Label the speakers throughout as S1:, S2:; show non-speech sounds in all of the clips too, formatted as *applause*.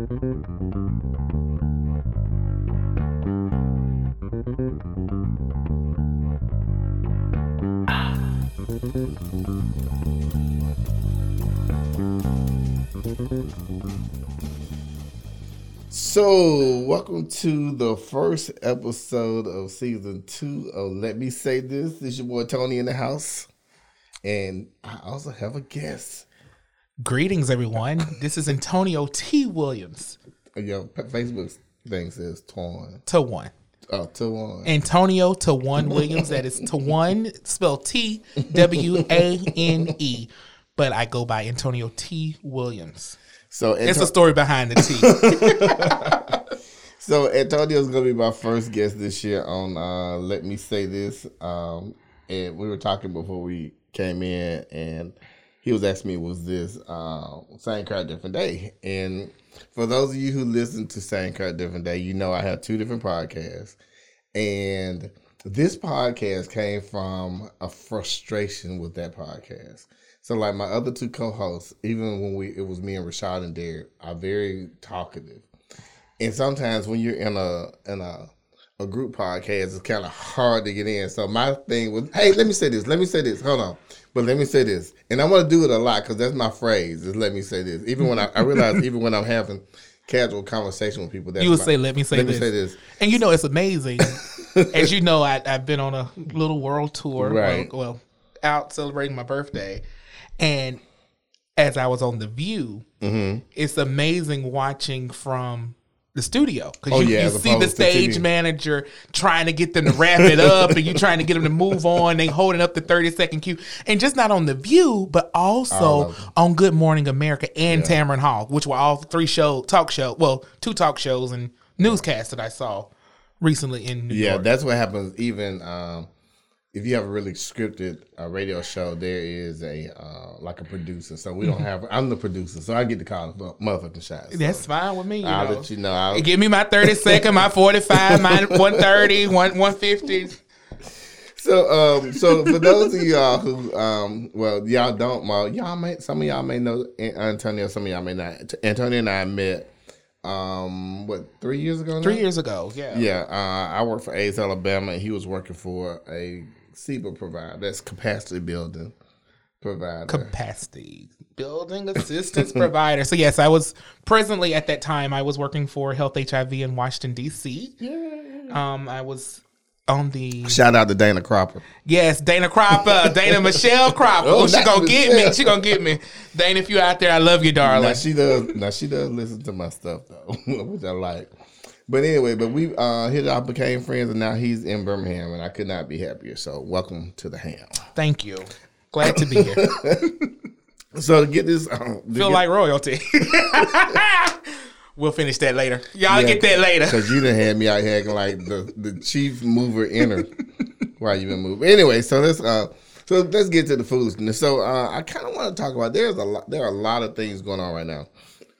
S1: So, welcome to the first episode of season two of Let Me Say This. This is your boy Tony in the house. And I also have a guest.
S2: Greetings, everyone. This is Antonio T. Williams.
S1: Your Facebook thing says Twan.
S2: To one.
S1: Oh, Tawan.
S2: Antonio to one Williams. That is to one, spelled T W A N E. But I go by Antonio T. Williams.
S1: So
S2: It's a story behind the T. *laughs*
S1: So Antonio's gonna be my first guest this year on uh, Let Me Say This. Um, and we were talking before we came in, and he was asking me, "Was this uh, same crowd different day?" And for those of you who listen to Same Crowd Different Day, you know I have two different podcasts, and this podcast came from a frustration with that podcast. So like my other two co-hosts, even when we it was me and Rashad and Derek, are very talkative. And sometimes when you're in a in a a group podcast, it's kind of hard to get in. So my thing was, hey, let me say this. Let me say this. Hold on, but let me say this. And I want to do it a lot because that's my phrase. Is let me say this. Even when I, I realize, *laughs* even when I'm having casual conversation with people, that's
S2: You would
S1: my-
S2: say, "Let me say
S1: let
S2: this."
S1: me say this.
S2: And you know, it's amazing. *laughs* As you know, I, I've been on a little world tour.
S1: Right.
S2: Well, well, out celebrating my birthday. And as I was on The View,
S1: Mm-hmm.
S2: it's amazing watching from the studio because
S1: Oh,
S2: you,
S1: yeah,
S2: you see the stage manager trying to get them to wrap it up and you trying to get them to move on. They holding up the 30 second cue. And just not on The View, but also on Good Morning America and Tamron Hall, which were all three show talk show, well, two talk shows and newscasts that I saw recently in New York.
S1: Yeah, that's what happens. Even um, if you have a really scripted uh, radio show, there is a uh, like a producer. So we don't have. I'm the producer, so I get to call the motherfucking shots. So
S2: That's fine with me. You
S1: I'll
S2: know.
S1: let you know. I'll,
S2: Give me my 30 second, my 45, my 130, one, 150.
S1: So, um, so for those of y'all who, um, well, y'all don't, well, y'all may, some of y'all may know Antonio, some of y'all may not. Antonio and I met, um, what three years ago? now?
S2: Three years ago, yeah.
S1: Yeah, uh, I worked for AIDS Alabama, and he was working for a CBA provider. That's capacity building provider.
S2: Capacity building assistance provider. So yes, I was presently at that time. I was working for Health HIV in Washington D.C. Yeah. Um, I was on the
S1: Shout out to Dana Cropper.
S2: yes Dana Cropper, *laughs* Dana Michelle Cropper.
S1: Oh,
S2: she gonna get me. She gonna get me. Dana, if you out there, I love you, darling.
S1: Now she does. Now she does listen to my stuff though, *laughs* which I like. But anyway, but we uh hit I became friends, and now he's in Birmingham, and I could not be happier. So welcome to the ham.
S2: Thank you. Glad to be here. *laughs*
S1: So to get this, um,
S2: Feel like royalty. *laughs* we'll finish that later. Y'all get that later.
S1: because you done had me out here acting like the the chief mover inner while you been moving. Anyway, so let's uh so let's get to the foolishness. So uh, I kind of want to talk about there's a lot there are a lot of things going on right now,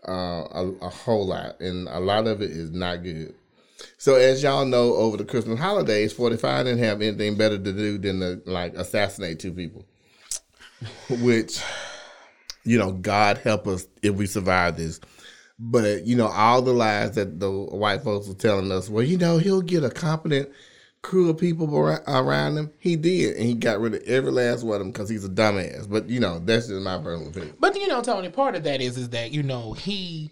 S1: uh, a, a whole lot, and a lot of it is not good. So as y'all know, over the Christmas holidays, Forty Five didn't have anything better to do than to like assassinate two people, *laughs* which you know, God help us if we survive this. But you know, all the lies that the white folks were telling us, well, you know, he'll get a competent crew of people around him. He did, and he got rid of every last one of them because he's a dumbass. But you know, that's just my personal opinion.
S2: But you know, Tony, part of that is is that you know he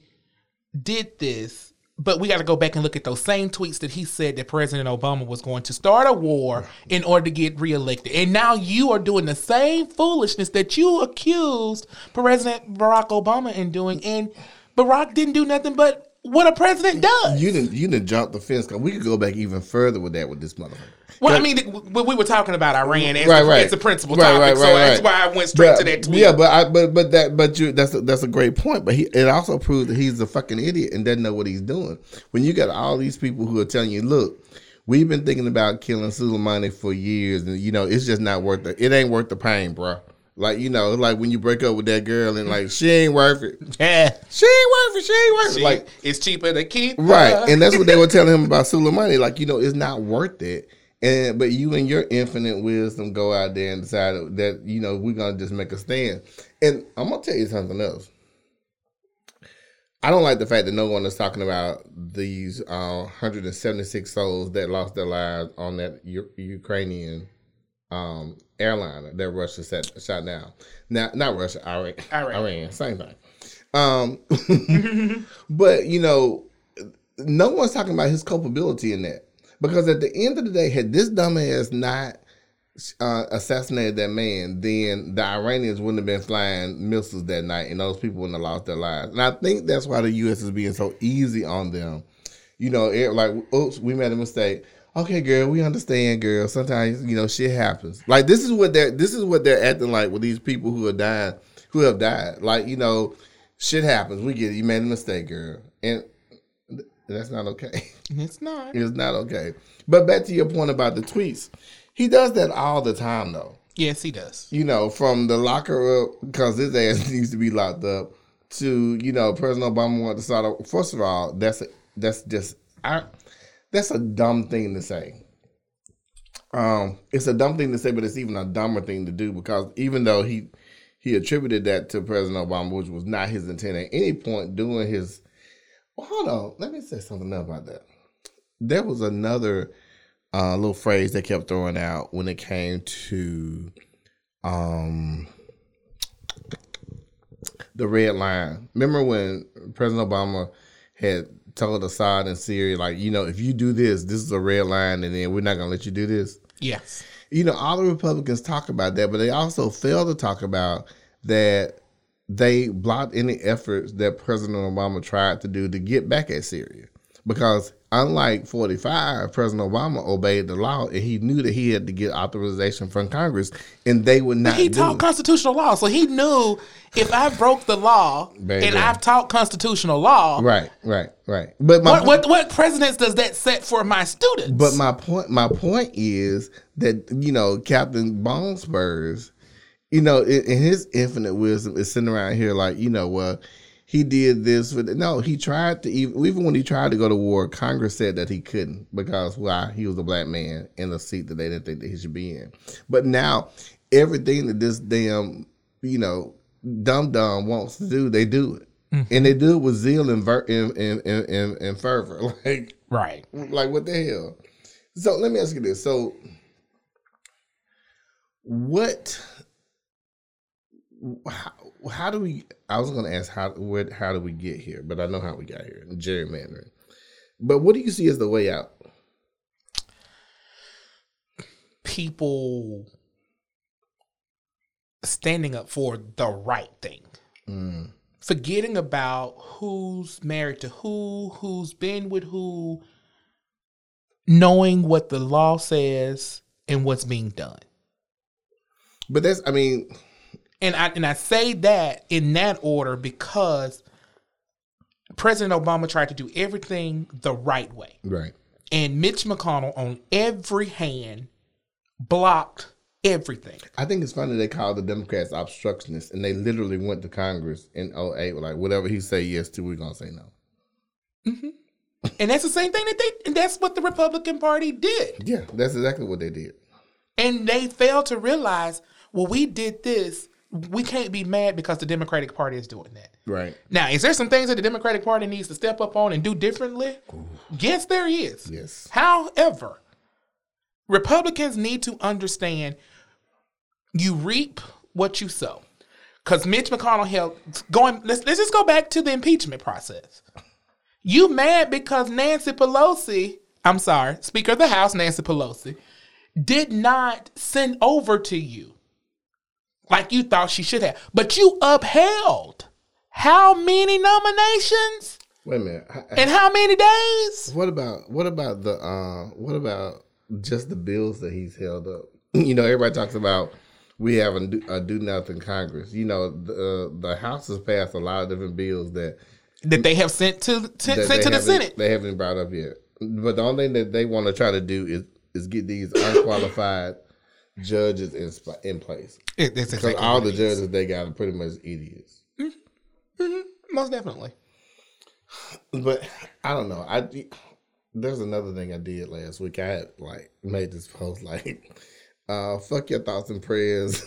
S2: did this, but we got to go back and look at those same tweets that he said that President Obama was going to start a war in order to get reelected, and now you are doing the same foolishness that you accused President Barack Obama in doing, and Barack didn't do nothing but what a president does.
S1: You didn't, you didn't jump the fence because we could go back even further with that with this motherfucker.
S2: well, I mean, th- when we were talking about Iran, as,
S1: Right,
S2: the,
S1: right.
S2: as the principal
S1: Right,
S2: topic,
S1: right,
S2: so that's why I went straight
S1: But-
S2: to that tweet.
S1: Yeah, but I, but but that but you that's a, that's a great point. But he it also proves that he's a fucking idiot and doesn't know what he's doing. When you got all these people who are telling you, look, we've been thinking about killing Soleimani for years, and you know it's just not worth it. It ain't worth the pain, bro. Like you know, like when you break up with that girl and like she ain't worth it. *laughs*
S2: yeah,
S1: She ain't worth it. She ain't worth it. Like
S2: it's cheaper to keep
S1: Right,
S2: her. *laughs*
S1: and that's what they were telling him about Soleimani. Like, you know, it's not worth it. And but you and your infinite wisdom go out there and decide that you know we're gonna just make a stand. And I'm gonna tell you something else. I don't like the fact that no one is talking about these uh, 176 souls that lost their lives on that U- Ukrainian um, airliner that Russia set, shot down. Now, not Russia, Iran,
S2: Iran.
S1: Iran, same thing. Um, *laughs* but you know, no one's talking about his culpability in that because at the end of the day, had this dumbass not uh, assassinated that man, then the Iranians wouldn't have been flying missiles that night, and those people wouldn't have lost their lives. And I think that's why the U.S. is being so easy on them. You know, it, like, oops, we made a mistake. Okay, girl, we understand, girl. Sometimes you know shit happens. Like this is what they're this is what they're acting like with these people who are dying, who have died. Like you know, shit happens. We get it. You made a mistake, girl, and that's not okay. *laughs*
S2: It's not.
S1: it's not okay. But back to your point about the tweets, he does that all the time, though.
S2: Yes, he does.
S1: You know, from the locker up because his ass *laughs* needs to be locked up to you know President Obama wanted to start. A, first of all, that's a, that's just I, that's a dumb thing to say. Um, it's a dumb thing to say, but it's even a dumber thing to do because even though he he attributed that to President Obama, which was not his intent at any point during his. Well, hold on, let me say something else about that. There was another uh, little phrase they kept throwing out when it came to um the red line. Remember when President Obama had told Assad and Syria, like, you know, if you do this, this is a red line, and then we're not gonna let you do this.
S2: Yes.
S1: You know, all the Republicans talk about that, but they also fail to talk about that they blocked any efforts that President Obama tried to do to get back at Syria. Because unlike 45, President Obama obeyed the law and he knew that he had to get authorization from Congress and they would not
S2: He
S1: do
S2: taught
S1: it.
S2: constitutional law, so he knew if I broke the law
S1: Baby.
S2: and I've taught constitutional law,
S1: Right, right, right. But my
S2: what, what what precedence does that set for my students?
S1: But my point, my point is that you know Captain Bone Spurs, you know, in, in his infinite wisdom, is sitting around here like, you know, well, he did this with no, he tried to even even when he tried to go to war, Congress said that he couldn't because why he was a black man in a seat that they didn't think that he should be in. But now everything that this damn you know dumb dumb wants to do, they do it. Mm-hmm. And they do it with zeal and, ver- and, and, and, and, and fervor. *laughs* Like
S2: right.
S1: like what the hell? So let me ask you this. So what how, how do we I was gonna ask how where how do we get here, but I know how we got here, gerrymandering. But what do you see as the way out?
S2: People standing up for the right thing.
S1: Mm.
S2: Forgetting about who's married to who, who's been with who, knowing what the law says and what's being done.
S1: But that's I mean,
S2: And I and I say that in that order because President Obama tried to do everything the right way.
S1: right.
S2: And Mitch McConnell on every hand blocked everything.
S1: I think it's funny they call the Democrats obstructionists and they literally went to Congress in 08 like whatever he say yes to, we're gonna say no. Mm-hmm.
S2: And that's the same thing that they and that's what the Republican Party did.
S1: Yeah, that's exactly what they did.
S2: And they failed to realize, well, we did this. We can't be mad because the Democratic Party is doing that.
S1: Right.
S2: Now, is there some things that the Democratic Party needs to step up on and do differently? Yes, there is.
S1: Yes.
S2: However, Republicans need to understand you reap what you sow. Because Mitch McConnell held going. Let's let's just go back to the impeachment process. You mad because Nancy Pelosi, I'm sorry, Speaker of the House Nancy Pelosi, did not send over to you like you thought she should have, but you upheld how many nominations
S1: Wait a minute.
S2: And how many days?
S1: What about what about the uh what about just the bills that he's held up? *laughs* You know, everybody talks about we have a do, a do nothing Congress. You know, the uh, the House has passed a lot of different bills that,
S2: that they have sent to, to sent to the Senate.
S1: They haven't brought up yet. But the only thing that they want to try to do is is get these unqualified judges in sp- in place
S2: It-
S1: because
S2: exactly
S1: all the
S2: it is.
S1: judges they got are pretty much idiots.
S2: most definitely. *sighs*
S1: But I don't know. I there's another thing I did last week. I had like made this post like, *laughs* uh, "Fuck your thoughts and prayers."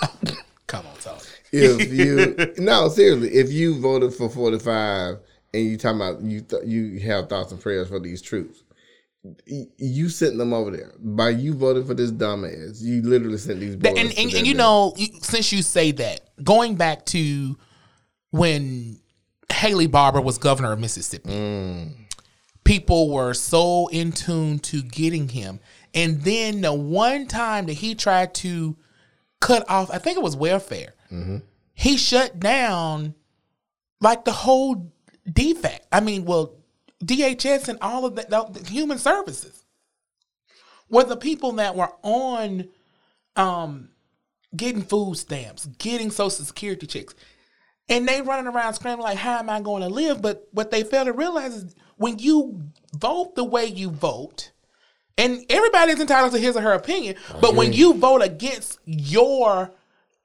S1: *laughs*
S2: Come on, Tony.
S1: if *laughs* you no seriously, if you voted for forty five and you talking about you th- you have thoughts and prayers for these troops, you sent them over there by you voting for this dumbass. You literally sent these boys.
S2: and, and, and, you know, since you say that, going back to when Haley Barbour was governor of Mississippi,
S1: Mm.
S2: people were so in tune to getting him. And then the one time that he tried to cut off, I think it was welfare,
S1: Mm-hmm.
S2: he shut down like the whole defect. I mean, well, DHS and all of the, the, the human services were the people that were on um getting food stamps, getting social security checks. And they running around screaming like, how am I going to live? But what they fail to realize is when you vote the way you vote, and everybody's entitled to his or her opinion, but when you vote against your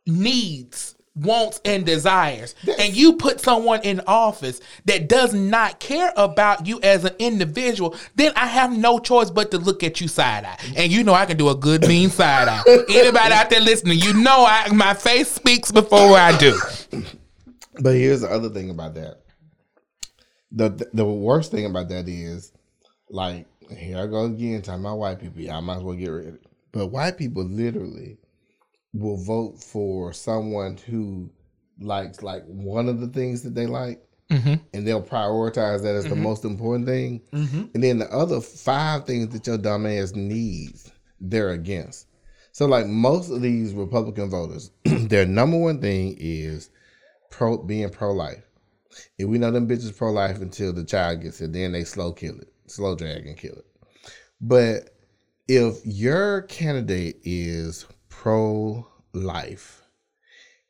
S2: needs, wants, and desires, and you put someone in office that does not care about you as an individual, then I have no choice but to look at you side eye. And you know I can do a good mean side eye. *laughs* Anybody out there listening, you know I my face speaks before I do.
S1: But here's the other thing about that. The the worst thing about that is, like, here I go again, talking about white people. Yeah, I might as well get rid of it. But white people literally will vote for someone who likes like one of the things that they like, mm-hmm. and they'll prioritize that as the mm-hmm. most important thing. Mm-hmm. And then the other five things that your dumb ass needs, they're against. So like most of these Republican voters, *clears throat* their number one thing is pro being pro life. And we know them bitches pro life until the child gets it, then they slow kill it, slow drag and kill it. But if your candidate is pro life,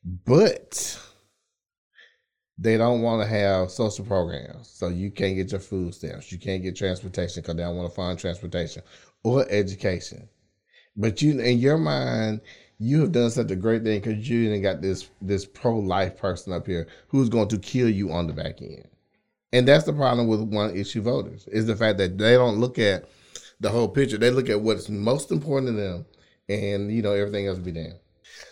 S1: but they don't want to have social programs, so you can't get your food stamps, you can't get transportation because they don't want to fund transportation or education. But you, in your mind, you have done such a great thing because you didn't got this this pro life person up here who's going to kill you on the back end. And that's the problem with one issue voters is the fact that they don't look at the whole picture. They look at what's most important to them, and you know everything else will be damned.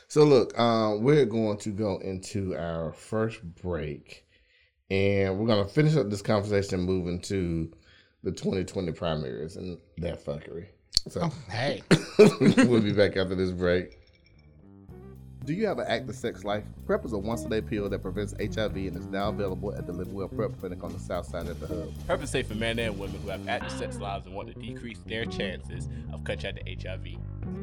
S1: So look, um, we're going to go into our first break, and we're gonna finish up this conversation, moving to the 2020 primaries and that fuckery. So
S2: Hey. *laughs*
S1: we'll be back after this break. Do you have an active sex life? PrEP is a once a day pill that prevents HIV and is now available at the Live Well PrEP Clinic on the south side of the hub.
S3: PrEP is safe for men and women who have active sex lives and want to decrease their chances of contracting HIV.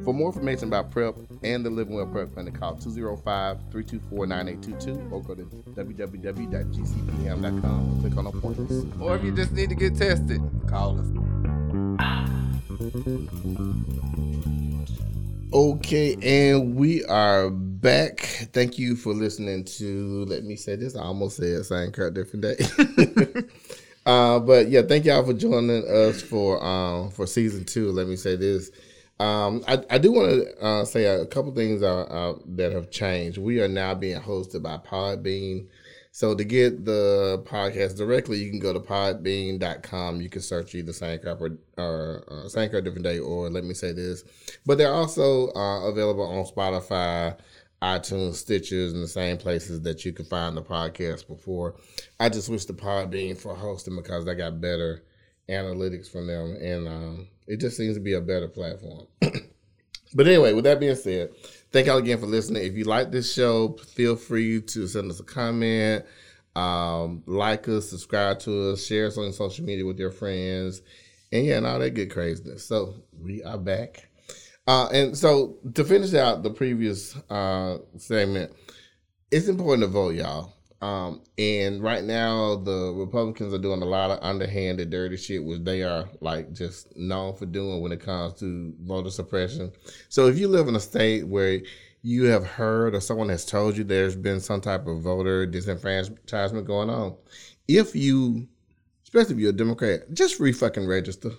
S1: For more information about PrEP and the Live Well PrEP Clinic, call 205 324 9822 or go to www.gcpm.com and click on appointments. Or if you just need to get tested, call us. Okay, and we are back. Thank you for listening to. Let me say this. I almost said same crap, different day. *laughs* uh, but yeah, thank y'all for joining us for um for season two. Let me say this. Um, I, I do want to uh, say a couple things are, uh, that have changed. We are now being hosted by Podbean. So to get the podcast directly, you can go to podbean.com. You can search either Same Crap or, or uh, Same Different Day or Let Me Say This. But they're also uh, available on Spotify, iTunes, Stitchers, and the same places that you can find the podcast before. I just switched to Podbean for hosting because they got better analytics from them, and um, it just seems to be a better platform. *clears throat* But anyway, with that being said, thank y'all again for listening. If you like this show, feel free to send us a comment, um, like us, subscribe to us, share us on social media with your friends, and yeah, and all that good craziness. So we are back. Uh, and so to finish out the previous uh, segment, it's important to vote, y'all. Um, and right now, the Republicans are doing a lot of underhanded, dirty shit, which they are like just known for doing when it comes to voter suppression. So if you live in a state where you have heard or someone has told you there's been some type of voter disenfranchisement going on, if you, especially if you're a Democrat, just re fucking register.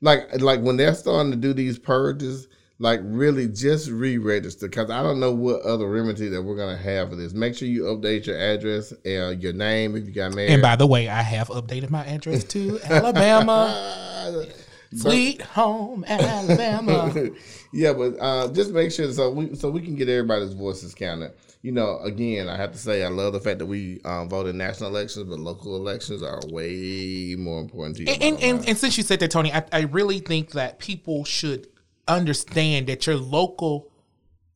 S1: Like, like when they're starting to do these purges, like really just re-register because I don't know what other remedy that we're gonna have for this. Make sure you update your address and your name if you got married.
S2: And by the way, I have updated my address to *laughs* Alabama. Sweet home Alabama. *laughs*
S1: yeah, but uh, just make sure so we so we can get everybody's voices counted. You know, again, I have to say I love the fact that we um, vote in national elections, but local elections are way more important to you.
S2: and, and, and, since you said that, Tony, I, I really think that people should understand that your local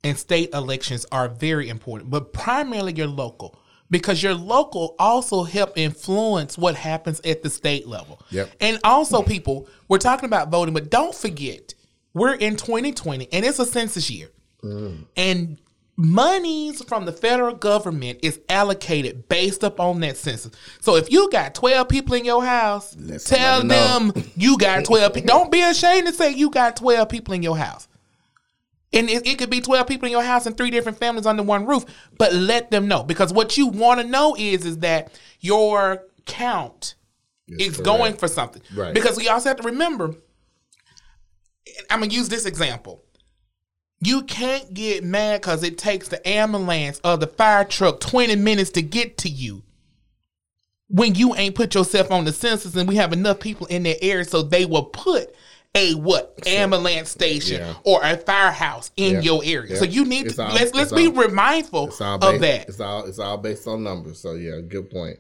S2: and state elections are very important, but primarily your local. Because your local also help influence what happens at the state level.
S1: Yep.
S2: And also, people, we're talking about voting, but don't forget, we're in 2020 and it's a census year. And monies from the federal government is allocated based upon that census. So if you got 12 people in your house,
S1: Let
S2: tell them *laughs* you got 12 people. Don't be ashamed to say you got 12 people in your house. And it, it could be 12 people in your house and three different families under one roof, but let them know because what you want to know is is that your count is
S1: correct.
S2: going for something.
S1: Right.
S2: Because we also have to remember I'm going to use this example. You can't get mad because it takes the ambulance or the fire truck 20 minutes to get to you when you ain't put yourself on the census and we have enough people in that area so they will put a what ambulance station
S1: Yeah.
S2: or a firehouse in
S1: Yeah.
S2: your area.
S1: Yeah.
S2: So you need
S1: It's
S2: to
S1: all-
S2: let's let's
S1: it's
S2: be mindful
S1: all
S2: of that.
S1: It's all it's all based on numbers. So yeah, good point.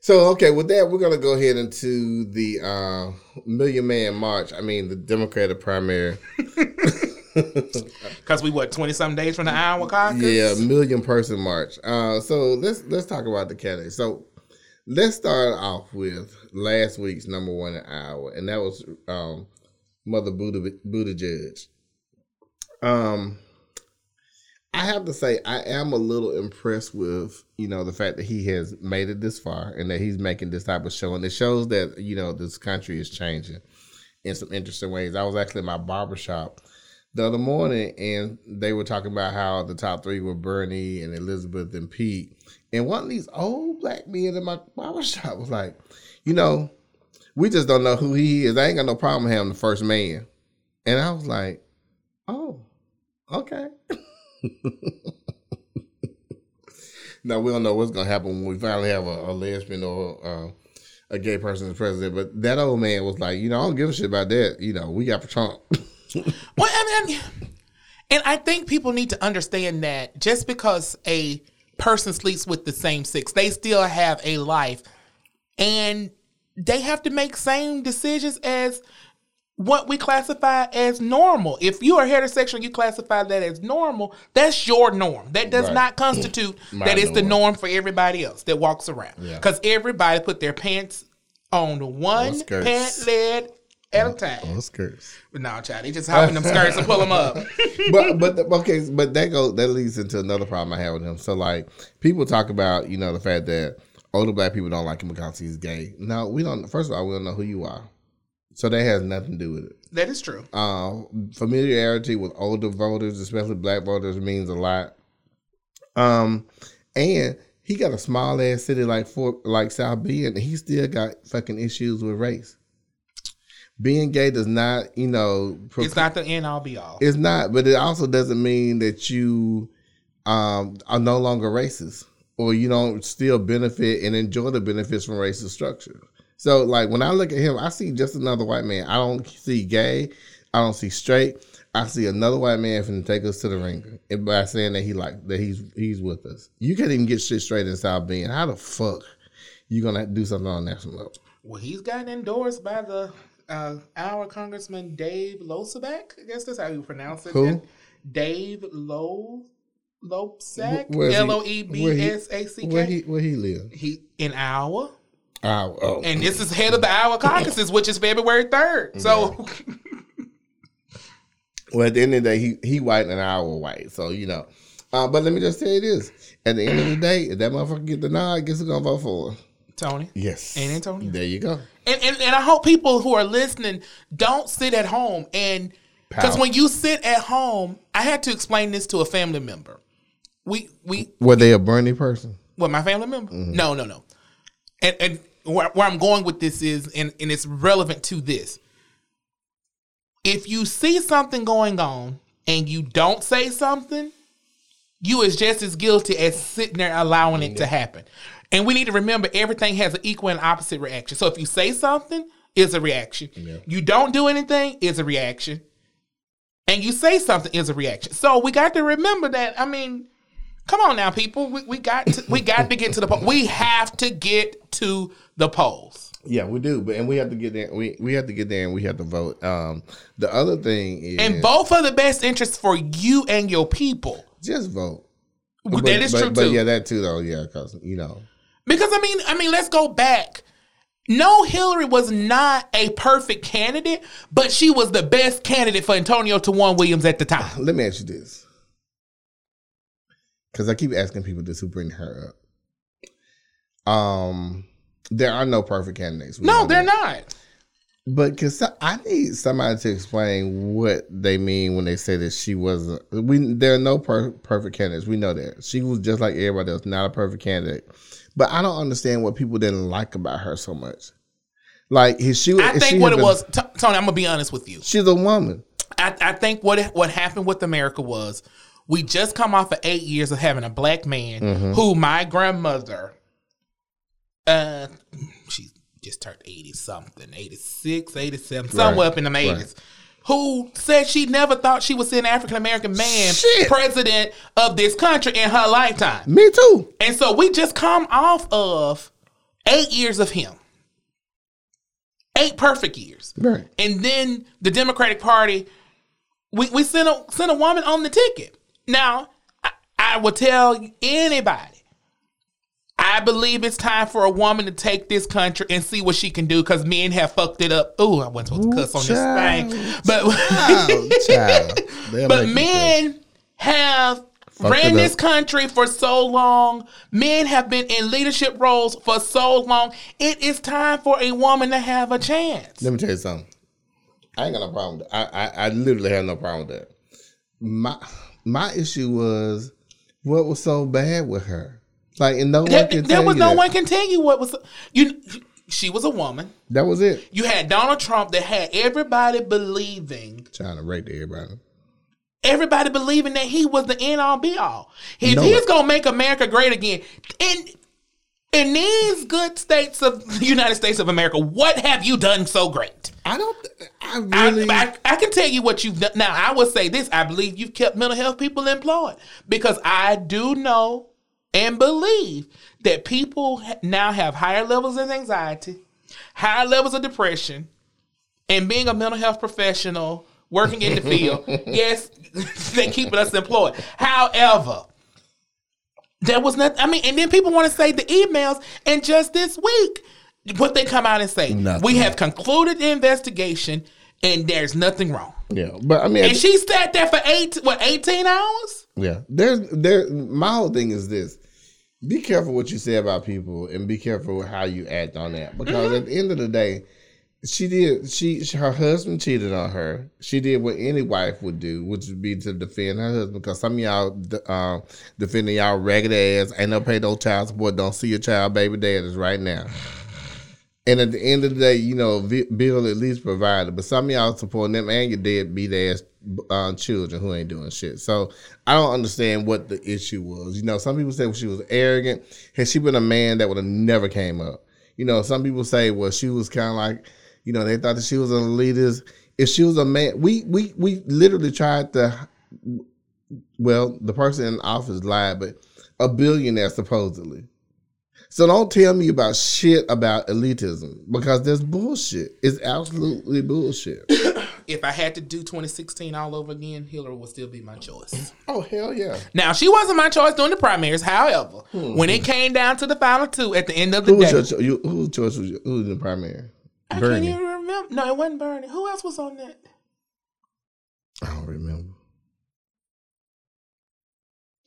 S1: So okay, with that, we're gonna go ahead into the uh, Million Man March. I mean, the Democratic primary. *laughs*
S2: Because we what twenty some days from the Iowa caucus.
S1: Yeah, million person march. Uh, so let's let's talk about the candidates. So let's start off with last week's number one in Iowa, and that was um, Mother Buddha Buttigieg. Um, I have to say I am a little impressed with you know the fact that he has made it this far and that he's making this type of show, and it shows that you know this country is changing in some interesting ways. I was actually in my barber shop the other morning and they were talking about how the top three were Bernie and Elizabeth and Pete. And one of these old black men in my barber shop was like, you know, we just don't know who he is. I ain't got no problem having the first man. And I was like, oh, okay. *laughs* now we don't know what's gonna happen when we finally have a, a lesbian or uh, a gay person as president. But that old man was like, you know, I don't give a shit about that. You know, we got Trump. *laughs* *laughs*
S2: Well, I mean, and I think people need to understand that just because a person sleeps with the same sex, they still have a life, and they have to make same decisions as what we classify as normal. If you are heterosexual, you classify that as normal. That's your norm. That does
S1: Right.
S2: not constitute *clears throat* that it's the
S1: norm.
S2: norm for everybody else that walks around.
S1: Yeah.
S2: Because everybody put their pants on one
S1: skirts.
S2: pant leg at a time.
S1: Oh, skirts.
S2: But no, child, they just hop in them skirts and pull them up. *laughs*
S1: but but the- okay, but that goes that leads into another problem I have with him. So like people talk about you know the fact that older black people don't like him because he's gay. No, we don't. First of all, we don't know who you are, so that has nothing to do with it.
S2: That is true.
S1: Uh, familiarity with older voters, especially black voters, means a lot. Um, and he got a small ass city like Fort, like South Bend, and he still got fucking issues with race. Being gay does not, you know, pro-
S2: It's not the end all be all.
S1: it's not, but it also doesn't mean that you um, are no longer racist or you don't still benefit and enjoy the benefits from racist structure. So, like when I look at him, I see just another white man. I don't see gay. I don't see straight. I see another white man finna take us to the ringer and by saying that he like that he's he's with us. You can't even get shit straight in South Bend. How the fuck you gonna do something on national level?
S2: Well, he's gotten endorsed by the uh, our Congressman Dave Losaback. I guess that's how you pronounce it.
S1: Who?
S2: Dave Lo Loebsack.
S1: Wh- where's he-
S2: L O E B S A C
S1: Where he where he live?
S2: He in Iowa,
S1: Oh, oh.
S2: and this is head of the Iowa caucuses, which is February third. *laughs* So
S1: Well, at the end of the day, he he white and I were white, so you know. Uh, but let me just tell you this: at the end of the day, if that motherfucker get the nod, guess who gonna vote for?
S2: Tony.
S1: Yes,
S2: And Antonio.
S1: There you go.
S2: And, and and I hope people who are listening don't sit at home and because when you sit at home, I had to explain this to a family member. We we
S1: Were they a Bernie person?
S2: what my family member?
S1: Mm-hmm.
S2: No, no, no. And and where, where I'm going with this is, and and it's relevant to this. If you see something going on and you don't say something, you is just as guilty as sitting there allowing it to happen. And we need to remember everything has an equal and opposite reaction. So if you say something, is a reaction. You don't do anything is a reaction. And you say something is a reaction. So we got to remember that. I mean, come on now, people. We, we got to, we got to get to the po- we have to get to the polls.
S1: Yeah, we do, but and we have to get there. We we have to get there, and we have to vote. Um, the other thing is,
S2: And vote for the best interest for you and your people.
S1: just vote.
S2: that
S1: But-
S2: is
S1: but,
S2: true
S1: but
S2: too.
S1: yeah, that too, though. Yeah, because you know,
S2: Because I mean, I mean, let's go back. No, Hillary was not a perfect candidate, but she was the best candidate for Antonio Tawan Williams at the time. *sighs*
S1: let me ask you this, because I keep asking people this who bring her up. Um, there are no perfect candidates.
S2: No, they're
S1: that.
S2: not.
S1: But cause I need somebody to explain what they mean when they say that she wasn't. We there are no per, perfect candidates. We know that she was just like everybody else, not a perfect candidate. But I don't understand what people didn't like about her so much. Like his she.
S2: I think what it
S1: been-
S2: was, T- Tony. I'm gonna be honest with you.
S1: She's a woman.
S2: I, I think what what happened with America was we just come off of eight years of having a black man
S1: Mm-hmm.
S2: who my grandmother, uh, she just turned eighty something, 86, 87, somewhere up in the
S1: right.
S2: Who said she never thought she would see an African American man
S1: Shit.
S2: president of this country in her lifetime?
S1: Me too.
S2: And so we just come off of eight years of him. Eight perfect years.
S1: Right.
S2: And then the Democratic Party, we, we sent a sent a woman on the ticket. Now, I, I will tell anybody, I believe it's time for a woman to take this country and see what she can do because men have fucked it up. Ooh, I wasn't supposed to cuss on
S1: child.
S2: this thing. But
S1: Oh, child.
S2: But *laughs* men have
S1: Fucked
S2: ran this country for so long. Men have been in leadership roles for so long. It is time for a woman to have a chance.
S1: Let me tell you something. I ain't got no problem. With that. I, I I literally have no problem with that. My my issue was what was so bad with her. Like, and no one
S2: There,
S1: can
S2: there
S1: tell
S2: was
S1: you
S2: no
S1: that.
S2: one can tell you what was you. She was a woman.
S1: That was it.
S2: You had Donald Trump that had everybody believing,
S1: Trying to rate everybody.
S2: everybody believing that he was the end all be all. If
S1: No.
S2: he's gonna make America great again, in in these good states of the *laughs* United States of America, what have you done so great?
S1: I don't. I
S2: I,
S1: really.
S2: I, I can tell you what you've done. Now, I would say this: I believe you've kept mental health people employed because I do know and believe that people now have higher levels of anxiety, higher levels of depression, and being a mental health professional working in the field, *laughs* yes, *laughs* they keeping us employed. However, there was nothing. I mean, and then people want to say the emails, and just this week, what they come out and say,
S1: Nothing.
S2: we have concluded the investigation, and there's nothing wrong.
S1: yeah, but I mean,
S2: And she sat there for eight, what, eighteen hours?
S1: yeah. There's there. My whole thing is this: be careful what you say about people, and be careful how you act on that. Because at the end of the day, she did. She her husband cheated on her. She did what any wife would do, which would be to defend her husband. Because some of y'all um, defending y'all ragged ass, ain't no pay no child support. Don't see your child baby daddies right now. And at the end of the day, you know, Bill at least provided, but some of y'all supporting them and your deadbeat ass uh, children who ain't doing shit. So I don't understand what the issue was. You know, some people say she was arrogant. Had she been a man, that would have never came up. You know, some people say, well, she was kind of like, you know, they thought that she was an elitist. If she was a man, we we we literally tried to. Well, the person in office lied, but a billionaire supposedly. So don't tell me about shit about elitism because that's bullshit. It's absolutely bullshit. *coughs*
S2: If I had to do 2016 all over again, Hillary would still be my choice. *clears throat*
S1: oh hell yeah!
S2: Now, she wasn't my choice during the primaries. However, when it came down to the final two at the end of the
S1: Who was
S2: day,
S1: your you, whose choice was your, who was in the primary?
S2: I
S1: Bernie.
S2: can't even remember. No, it wasn't Bernie. Who else was on that?
S1: I don't remember.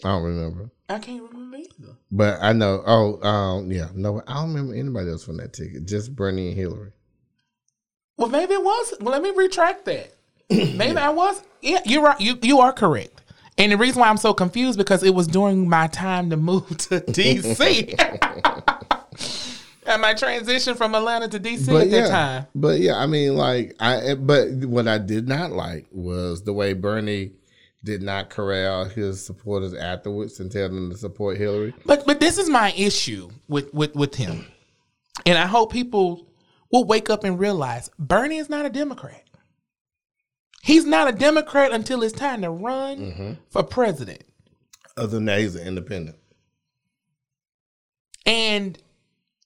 S1: I don't remember.
S2: I can't remember either.
S1: But I know. Oh, um, yeah. No, I don't remember anybody else from that ticket. Just Bernie and Hillary.
S2: Well, maybe it was. Well, let me retract that. *clears throat* Maybe I was. Yeah, you're right. You you are correct. And the reason why I'm so confused because it was during my time to move *laughs* to DC. *laughs* and my transition from Atlanta to DC
S1: But
S2: at
S1: yeah,
S2: that time.
S1: but yeah, I mean, like I. But what I did not like was the way Bernie did not corral his supporters afterwards and tell them to support Hillary.
S2: But but this is my issue with with with him, and I hope people will wake up and realize Bernie is not a Democrat. He's not a Democrat until it's time to run
S1: Mm-hmm.
S2: for president.
S1: Other than that, he's an independent.
S2: And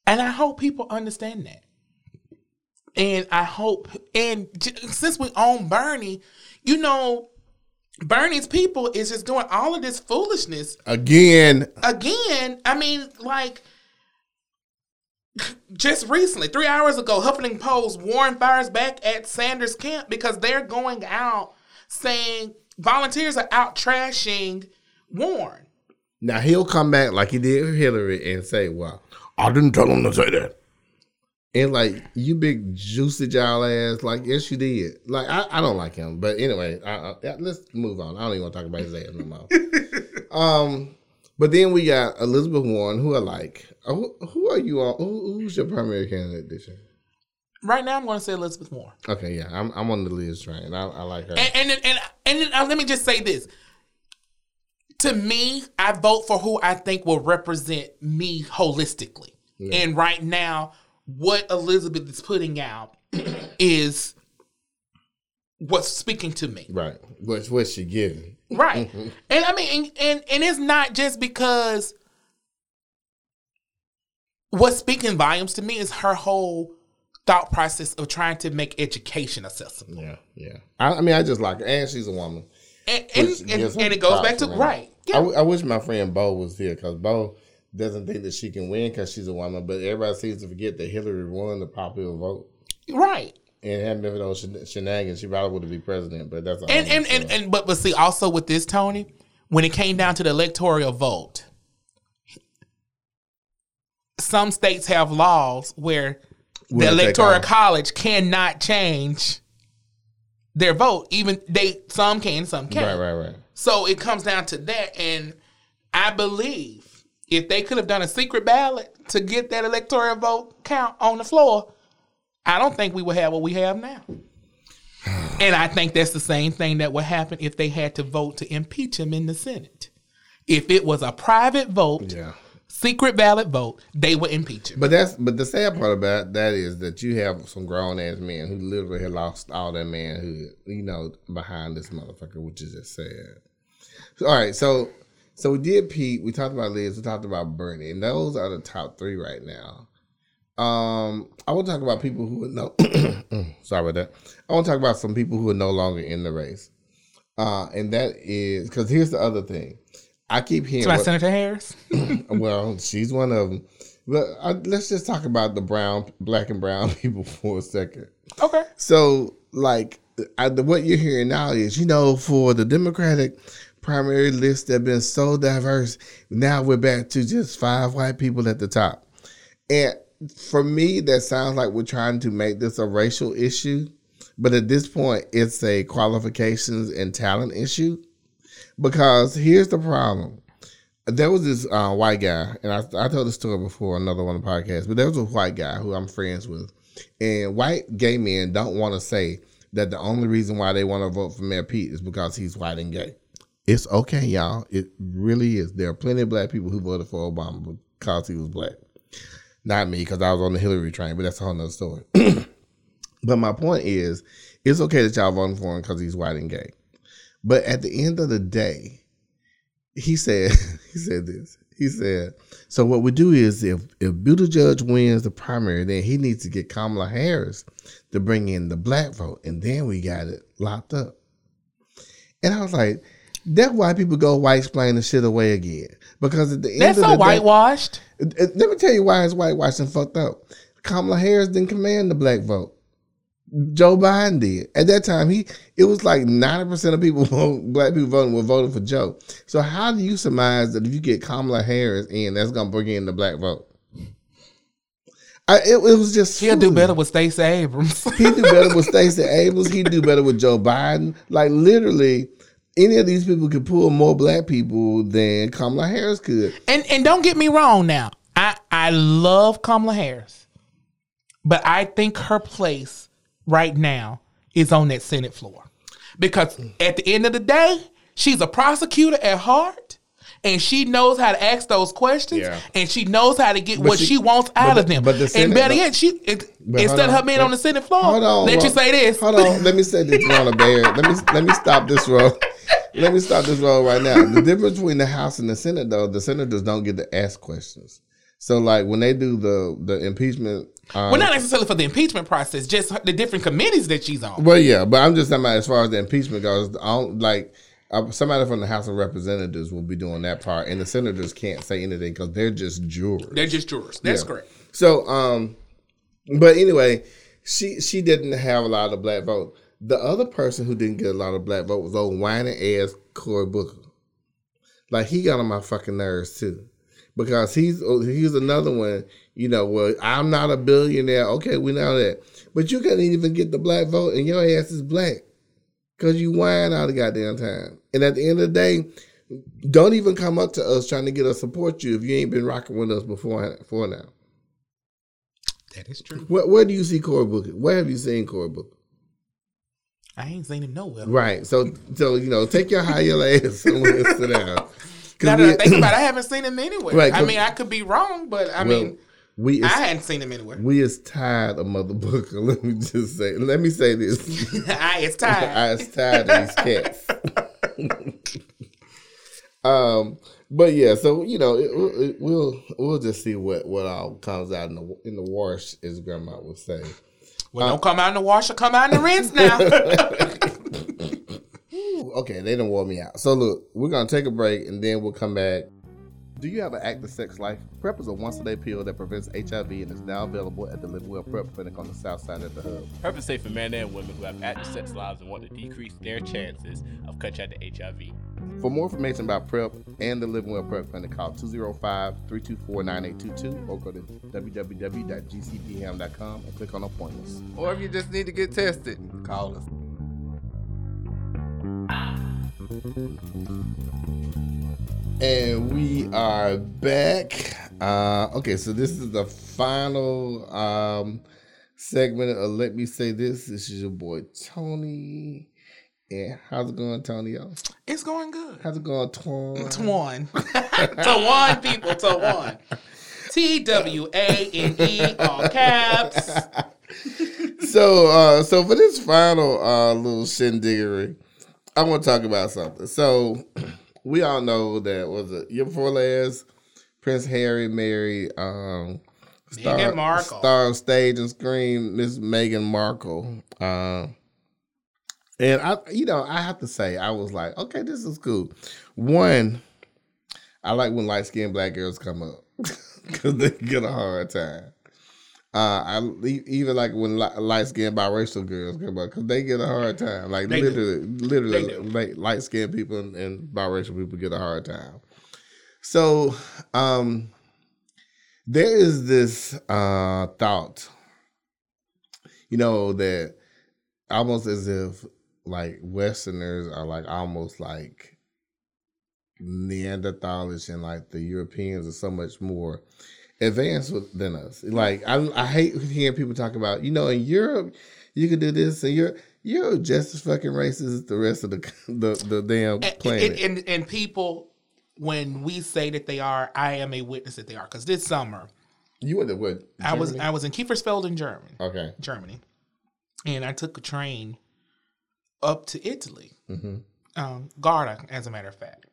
S2: and I hope people understand that. And I hope and since we own Bernie, you know, Bernie's people is just doing all of this foolishness
S1: Again,
S2: again, I mean, like just recently, three hours ago, Huffington Post Warren fires back at Sanders camp because they're going out saying volunteers are out trashing Warren.
S1: now he'll come back like he did with Hillary and say, "Well, I didn't tell him to say that." And like you, big juicy jowl ass, like yes, you did. Like I, I don't like him, but anyway, I, I, let's move on. I don't even want to talk about his ass no more. *laughs* um, but then we got Elizabeth Warren, who I like, who, who are you on? Who, who's your primary candidate this year?
S2: Right now, I'm going to say Elizabeth Warren.
S1: Okay, yeah, I'm I'm on the Liz train. I, I like her.
S2: And and and, and, and then, uh, let me just say this. To me, I vote for who I think will represent me holistically. And right now, what Elizabeth is putting out *clears throat* is what's speaking to me.
S1: right, what's what's she giving?
S2: Right. *laughs* And I mean, and, and and it's not just because what's speaking volumes to me is her whole thought process of trying to make education accessible.
S1: Yeah, yeah. I, I mean, I just like her, and she's a woman.
S2: And and, and, and it goes back to right.
S1: I,
S2: Yeah.
S1: w- I wish my friend Bo was here because Bo doesn't think that she can win because she's a woman, but everybody seems to forget that Hillary won the popular vote.
S2: Right.
S1: And hadn't been for those shen- shenanigans, she probably would have been president. But that's all.
S2: And and, and and but but see also with this Tony, when it came down to the electoral vote, some states have laws where the
S1: Winner take
S2: electoral college cannot change their vote. Even they some can, some can't.
S1: right, right, right.
S2: So it comes down to that, and I believe if they could have done a secret ballot to get that electoral vote count on the floor, I don't think we would have what we have now. *sighs* And I think that's the same thing that would happen if they had to vote to impeach him in the Senate. If it was a private vote,
S1: Yeah.
S2: Secret ballot vote, they would impeach.
S1: But that's but the sad part about that is that you have some grown ass men who literally have lost all their manhood, you know, behind this motherfucker, which is just sad. All right, so so we did Pete, we talked about Liz, we talked about Bernie, and those are the top three right now. Um, I want to talk about people who are no *coughs* sorry about that. I want to talk about some people who are no longer in the race. Uh, and that is because here's the other thing. I keep hearing what-
S2: Senator Harris. *laughs*
S1: well, she's one of them. But uh, let's just talk about the brown, black and brown *laughs* people for a second.
S2: Okay.
S1: So, like, I, the, what you're hearing now is, you know, for the Democratic primary list that have been so diverse, now we're back to just five white people at the top. And for me, that sounds like we're trying to make this a racial issue. But at this point, it's a qualifications and talent issue. Because here's the problem there was this uh, white guy, and I, I told the story before another one of the podcasts, but there was a white guy who I'm friends with, and white gay men don't want to say that the only reason why they want to vote for Mayor Pete is because he's white and gay. It's okay, y'all. It really is. There are plenty of black people who voted for Obama because he was black. Not me, because I was on the Hillary train, but that's a whole nother story. *clears throat* but my point is, it's okay that y'all voting for him because he's white and gay. But at the end of the day, he said *laughs* he said this. He said, so what we do is if if Buttigieg wins the primary, then he needs to get Kamala Harris to bring in the black vote, and then we got it locked up. And I was like, that's why people go white explain the shit away again. Because at the end
S2: That's
S1: of
S2: so
S1: the day,
S2: whitewashed.
S1: uh, uh, Let me tell you why it's whitewashed and fucked up. Kamala Harris didn't command the black vote. Joe Biden did. At that time, he it was like ninety percent of people, *laughs* black people voting, were voting for Joe. So how do you surmise that if you get Kamala Harris in, that's gonna bring in the black vote? I, it, it was just
S2: He'll do better with Stacey Abrams. *laughs*
S1: He'd do better with Stacey Abrams. He'd do better with Joe Biden. Like literally, any of these people could pull more black people than Kamala Harris could.
S2: and and don't get me wrong now. I I love Kamala Harris. But I think her place right now is on that Senate floor. Because at the end of the day, she's a prosecutor at heart. And she knows how to ask those questions,
S1: Yeah.
S2: and she knows how to get what
S1: she-
S2: she, wants out
S1: but
S2: of them.
S1: but the Senate,
S2: and
S1: better
S2: yet, she it, instead of her being
S1: but-
S2: on the Senate floor,
S1: Hold on.
S2: let you say this.
S1: Hold on. Let me say this, Ronald Bear. Let me let me stop this roll. *laughs* Let me stop this roll right now. The difference between the House and the Senate, though, the senators don't get to ask questions. So, like when they do the the impeachment,
S2: well, not necessarily for the impeachment process, just the different committees that she's on.
S1: Well, yeah, but I'm just talking about as far as the impeachment goes. I don't, like uh, somebody from the House of Representatives will be doing that part, and the senators can't say anything because they're just jurors.
S2: They're just jurors. That's
S1: Yeah.
S2: correct.
S1: So, um, but anyway, she she didn't have a lot of black vote. The other person who didn't get a lot of black vote was old whining ass Cory Booker. Like he got on my fucking nerves too, because he's oh, he's another one. You know, well, I'm not a billionaire. Okay, we know that, but you can't even get the black vote, and your ass is black because you whine all the goddamn time. And at the end of the day, don't even come up to us trying to get us support you if you ain't been rocking with us before before now.
S2: That is true.
S1: Where, where do you see Cory Booker? Where have you seen Cory Booker?
S2: I ain't seen him nowhere.
S1: Right. So, so you know, take your high heel ass somewhere and sit down. *laughs*
S2: Now that I think about it, I *coughs* haven't seen him anywhere.
S1: Right,
S2: I mean, I could be wrong, but I
S1: well,
S2: mean,
S1: we
S2: I hadn't seen him anywhere.
S1: we is tired of Mother Booker. *laughs* Let me just say. Let me say this. *laughs*
S2: I it's tired. *laughs*
S1: I is tired of these cats. um, but yeah, so you know, it, it, we'll we'll just see what what all comes out in the in the wash, as Grandma would say.
S2: well, don't come out in the washer, come out in the rinse now.
S1: Ooh, okay, they done wore me out. So look, we're gonna take a break and then we'll come back. Do you have an active sex life? PrEP is a once a day pill that prevents HIV and is now available at the Live Well PrEP Clinic on the south side of the hub.
S3: Purpose safe for men and women who have active sex lives and want to decrease their chances of contracting HIV.
S1: For more information about PrEP and the Live Well PrEP Clinic, call 205 324 9822 or go to www.gcpham.com and click on appointments.
S4: Or if you just need to get tested, call us.
S1: And we are back. Uh, okay, so this is the final um, segment of Let Me Say This. This is your boy Tony. And how's it going, Tony?
S2: It's going good.
S1: How's it going, Twan?
S2: To one, *laughs* *laughs* people, one. T W A N E, all caps. *laughs*
S1: so, uh, so for this final uh, little shindiggery, I want to talk about something. So, *clears throat* we all know that was it year before last, Prince Harry married um,
S2: Meghan Markle.
S1: star of stage and screen Miss Meghan Markle. Uh, and I, you know, I have to say, I was like, okay, this is cool. One, I like when light skinned black girls come up *laughs* because they get a hard time. Uh, I even like when light skinned biracial girls come up because they get a hard time. Like
S2: They do.
S1: literally,
S2: They
S1: literally,
S2: do.
S1: light skinned people and, and biracial people get a hard time. So, um, there is this uh thought, you know, that almost as if like Westerners are like almost like Neanderthalish and like the Europeans are so much more advanced than us. Like I, I hate hearing people talk about, you know, in Europe you can do this, and you're you're just as fucking racist as the rest of the *laughs* the, the damn
S2: And,
S1: planet.
S2: and, and, and people, when we say that they are, I am a witness that they are. Because this summer,
S1: you went to what?
S2: I was I was in Kiefersfeld in Germany,
S1: okay.
S2: Germany, and I took a train up to Italy,
S1: hmm
S2: um, Garda, as a matter of fact.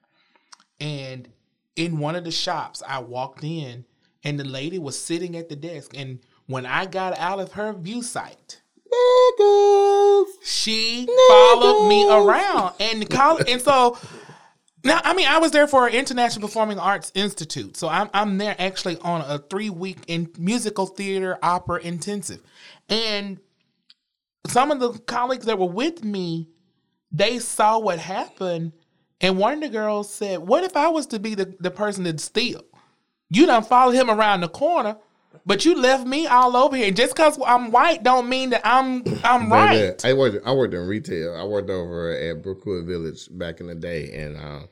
S2: And in one of the shops, I walked in, and the lady was sitting at the desk. And when I got out of her view sight, Niggas. she followed me around and call and so now I mean I was there for an International Performing Arts Institute. So I'm I'm there actually on a three week in musical theater opera intensive. And some of the colleagues that were with me, they saw what happened and one of the girls said, What if I was to be the, the person that steal? You done followed him around the corner, but you left me all over here. Just because I'm white don't mean that I'm I'm right.
S1: I worked. I worked in retail. I worked over at Brookwood Village back in the day, and uh,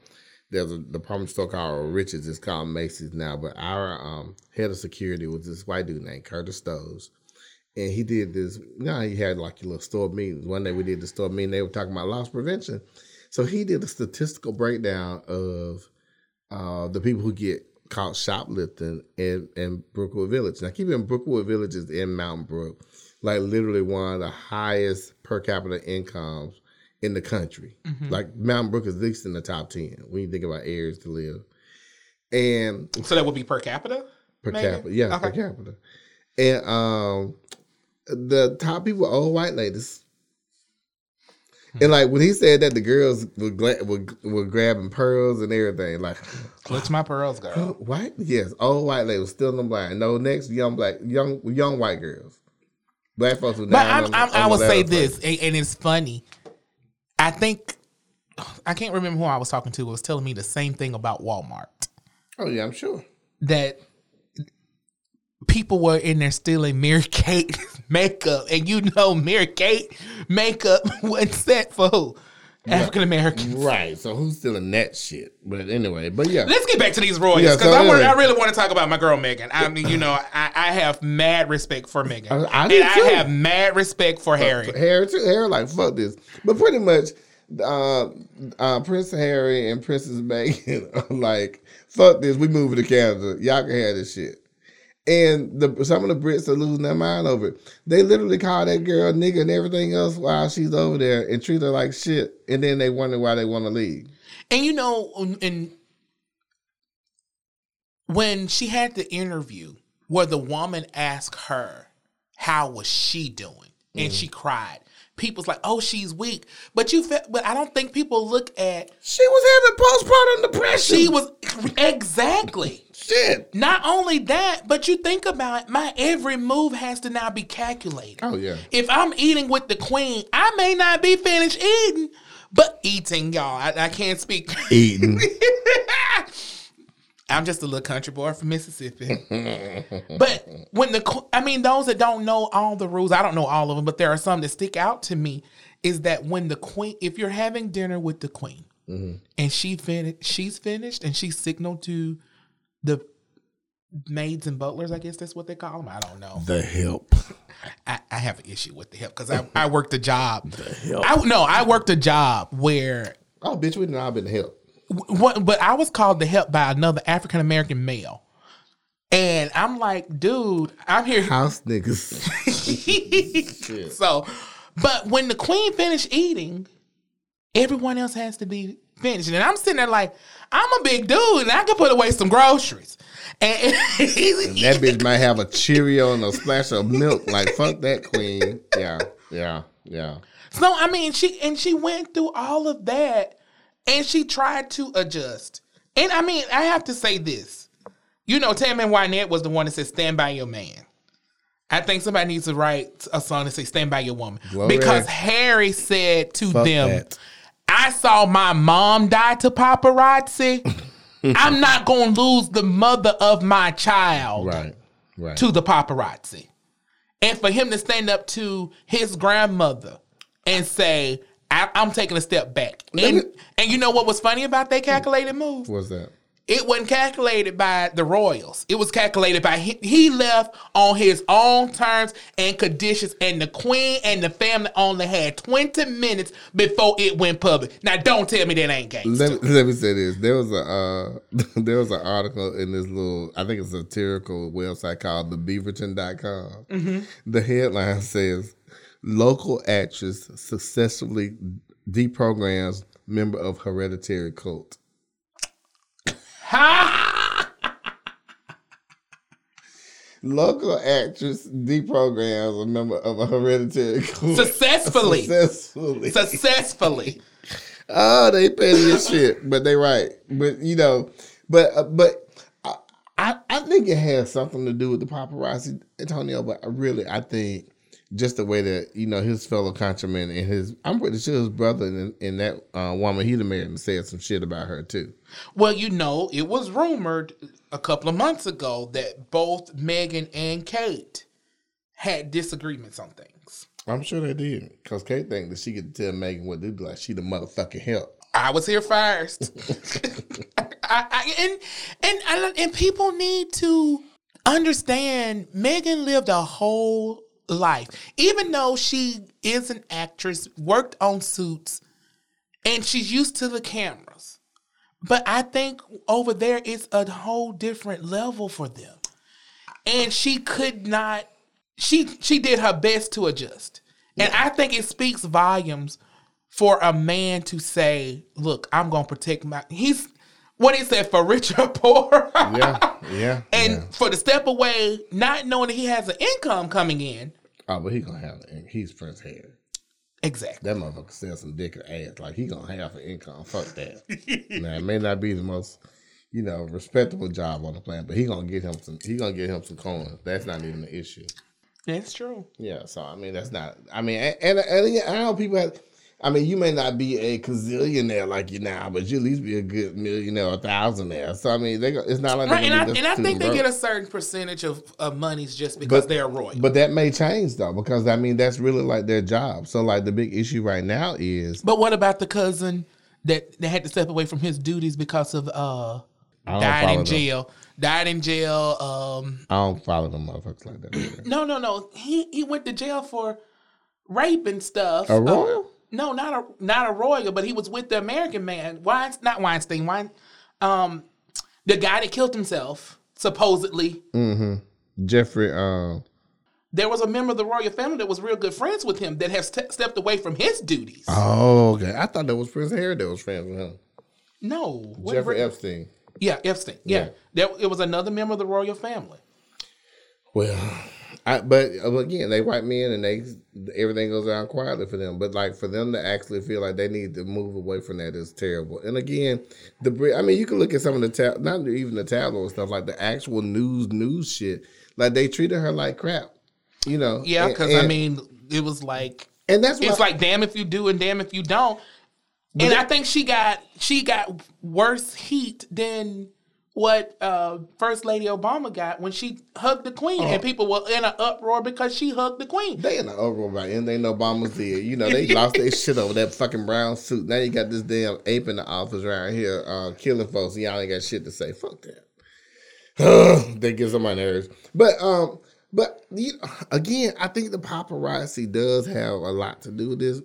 S1: there's a department store called Richards. It's called Macy's now, but our um, head of security was this white dude named Curtis Stoves, and he did this. You how he had like little store meetings. One day we did the store meeting. They were talking about loss prevention, so he did a statistical breakdown of uh, the people who get caught shoplifting in, in Brookwood Village. Now, keep in Brookwood Village is in Mountain Brook, like literally one of the highest per capita incomes in the country. Like Mountain Brook is at least in the top 10 when you think about areas to live. And
S2: So that would be per capita.
S1: per
S2: Megan?
S1: capita. Yeah, per capita. And um the top people are old white ladies. And like when he said that, the girls were gla- were, were grabbing pearls and everything. Like,
S2: Clutch my pearls, girl. *gasps*
S1: white? Yes, old white ladies still in the blind. No, next young black, young young white girls. Black folks were
S2: But I'm,
S1: on-
S2: I'm,
S1: on
S2: I will say this, and, and it's funny. I think I can't remember who I was talking to. Was telling me the same thing about Walmart.
S1: Oh yeah, I'm sure.
S2: That people were in there stealing Mary Kay *laughs* makeup, and you know Mary Kay makeup *laughs* wasn't set for who African Americans.
S1: Right. So who's stealing that shit? But anyway, but yeah.
S2: Let's get back to these royals
S1: Yeah,
S2: because
S1: so
S2: I,
S1: anyway.
S2: I really want to talk about my girl Megan. I mean, you know, I, I have mad respect for Megan,
S1: I- I
S2: and I have mad respect for Harry.
S1: Harry too. Harry like fuck this. But pretty much, uh, uh, Prince Harry and Princess Meghan *laughs* are like fuck this. We moving to Canada. Y'all can have this shit. And the some of the Brits are losing their mind over it. They literally call that girl nigga and everything else while she's over there and treat her like shit. And then they wonder why they want to leave.
S2: And you know, and when she had the interview where the woman asked her how was she doing, and mm-hmm. she cried. People's like, "Oh, she's weak," but you, fe- but I don't think people look at
S1: She was having postpartum depression.
S2: she was exactly.
S1: Shit.
S2: Not only that, but you think about it, my every move has to now be calculated.
S1: Oh yeah.
S2: If I'm eating with the queen, I may not be finished eating, but eating, y'all. I, I can't speak.
S1: Eating. *laughs*
S2: I'm just a little country boy from Mississippi. *laughs* but when the, I mean, those that don't know all the rules, I don't know all of them, but there are some that stick out to me. Is that when the queen, if you're having dinner with the queen, mm-hmm. and she finished, she's finished, and she signaled to the maids and butlers, I guess that's what they call them. I don't know.
S1: the help.
S2: I, I have an issue with the help because I, I worked a job. The help. I no, I worked a job where
S1: Oh bitch, we done all been the help.
S2: what, but I was called the help by another African American male. And I'm like, dude, I'm here.
S1: House niggas. *laughs*
S2: so, but when the queen finished eating, everyone else has to be finished. And I'm sitting there like, I'm a big dude and I can put away some groceries. *laughs* And
S1: That bitch might have a Cheerio and a splash of milk. Like fuck that queen. Yeah, yeah, yeah.
S2: So I mean, she and she went through all of that, and she tried to adjust. And I mean, I have to say this. You know, Tammy Wynette was the one that said, "Stand by your man." I think somebody needs to write a song that say "Stand by your woman"
S1: Glory.
S2: because Harry said to
S1: Fuck
S2: them,
S1: that.
S2: "I saw my mom die to paparazzi. *laughs* I'm not going to lose the mother of my child."
S1: Right, right.
S2: to the paparazzi. And for him to stand up to his grandmother and say, I, am taking a step back. And,
S1: me-
S2: and you know what was funny about that calculated move?
S1: What's that?
S2: It wasn't calculated by the royals. It was calculated by he, he left on his own terms and conditions, and the queen and the family only had 20 minutes before it went public. Now, don't tell me that ain't gangster.
S1: Let me, let me say this. There was a uh, *laughs* there was an article in this little I think it's a satirical website called thebeaverton.com.
S2: Mm-hmm.
S1: The headline says local actress successfully deprograms member of hereditary cult.
S2: Ha! *laughs*
S1: Local actress deprograms a member of a hereditary *laughs* cult.
S2: Successfully.
S1: Successfully.
S2: Successfully. *laughs*
S1: Oh, they petty as shit, but they right. But you know, but uh, but I, I I think it has something to do with the paparazzi, Antonio. But I really, I think just the way that you know his fellow countrymen and his, I'm pretty sure his brother and, and that uh, woman he'd have married and said some shit about her too.
S2: Well, you know, it was rumored a couple of months ago that both Megan and Kate had disagreements on things.
S1: I'm sure they did, cause Kate think that she could tell Megan what to do, like she the motherfucking help.
S2: I was here first. *laughs* I, I, and and I- and people need to understand Megan lived a whole life, even though she is an actress, worked on suits, and she's used to the cameras. But I think over there it's a whole different level for them. And she could not she she did her best to adjust. And I think it speaks volumes for a man to say, "Look, I'm going to protect my he's what he said for *laughs* rich or poor."
S1: Yeah, yeah.
S2: and
S1: yeah.
S2: for the step away, not knowing that he has an income coming in.
S1: Oh, but he gonna have it. He's Prince Harry.
S2: Exactly.
S1: That motherfucker sell some dick and ass. Like he gonna have an income. Fuck that. *laughs* now it may not be the most, you know, respectable job on the planet, but he gonna get him some. He gonna get him some coins. That's not even the issue.
S2: That's true.
S1: Yeah. So I mean, that's not. I mean, and and, and I know people have. I mean, you may not be a gazillionaire like you now, but you at least be a good millionaire or a thousandaire. So I mean, they, it's not like
S2: Right, and I, and I think they get a certain percentage of, of monies just because they're royal.
S1: But that may change though, because I mean that's really like their job. So like the big issue right now is
S2: But what about the cousin that, that had to step away from his duties because of uh died in
S1: them.
S2: jail? Died in jail. Um
S1: I don't follow them motherfuckers like that.
S2: no no no. He he went to jail for rape and stuff.
S1: A
S2: Uh,
S1: royal?
S2: No, not a not a royal, but he was with the American man. Wein, not Weinstein, Wein um the guy that killed himself, supposedly.
S1: Jeffrey. Um,
S2: There was a member of the royal family that was real good friends with him that has ste- stepped away from his duties.
S1: oh, okay. I thought that was Prince Harry that was friends with him.
S2: no,
S1: Jeffrey Epstein.
S2: Yeah, Epstein. Yeah,
S1: Yeah.
S2: There, it was another member of the royal family.
S1: Well, I but uh, again, they white men and they everything goes down quietly for them. But like for them to actually feel like they need to move away from that is terrible. And again, the I mean, you can look at some of the tab, not even the tabloid stuff, like the actual news news shit. Like they treated her like crap. You know?
S2: Yeah, because I mean, it was like
S1: and that's
S2: it's like damn if you do and damn if you don't. And I think she got she got worse heat than what uh, First Lady Obama got when she hugged the Queen, and people were in an uproar because she hugged the Queen.
S1: They in the uproar about anything Obama's did. You know, they lost their shit over that fucking brown suit. Now you got this damn ape in the office around here uh, killing folks, and y'all ain't got shit to say. Fuck that. *sighs* that gets on my nerves. But um, but you again, I think the paparazzi does have a lot to do with this.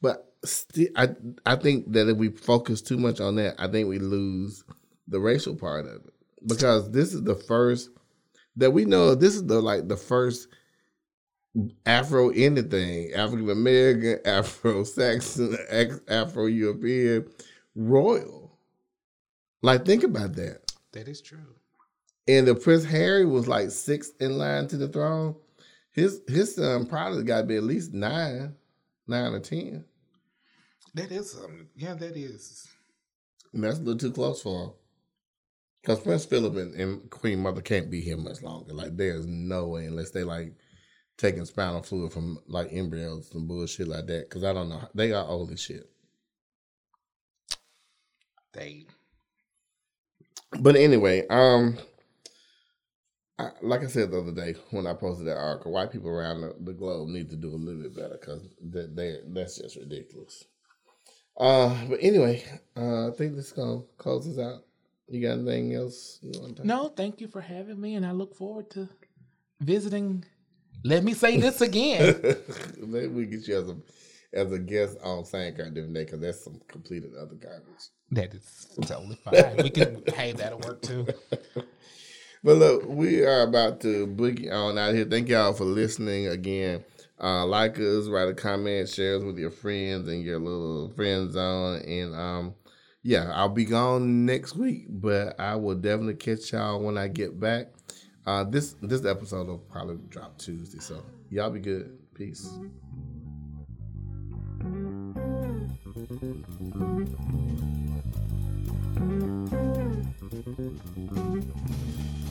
S1: But still, I I think that if we focus too much on that, I think we lose the racial part of it because this is the first that we know. This is the like the first Afro anything, African American, *laughs* Afro Saxon, Afro European, royal. Like, think about that.
S2: That is true.
S1: And the Prince Harry was like sixth in line to the throne. His his son probably got to be at least nine, nine or ten.
S2: That is something. yeah, that is.
S1: And that's a little too close for him. Because Prince Philip and, and Queen Mother can't be here much longer. Like, there's no way unless they like taking spinal fluid from like embryos and bullshit like that. Because I don't know. They are old as shit.
S2: They
S1: But anyway, um, I, like I said the other day when I posted that article, white people around the, the globe need to do a little bit better because that they that's just ridiculous. Uh, but anyway, uh, I think this is gonna close us out. You got anything else you want to?
S2: no, thank you for having me, and I look forward to visiting. Let me say this again. *laughs*
S1: Maybe we get you as a as a guest on Same Card Different Day because that's some completed other garbage.
S2: that is totally fine. We can. *laughs* hey, that'll work too. *laughs*
S1: But look, we are about to boogie on out here. Thank y'all for listening again. Uh, like us, write a comment, share us with your friends and your little friend zone. And um, yeah, I'll be gone next week, but I will definitely catch y'all when I get back. Uh, this this episode will probably drop Tuesday, so y'all be good. Peace.
S5: Thank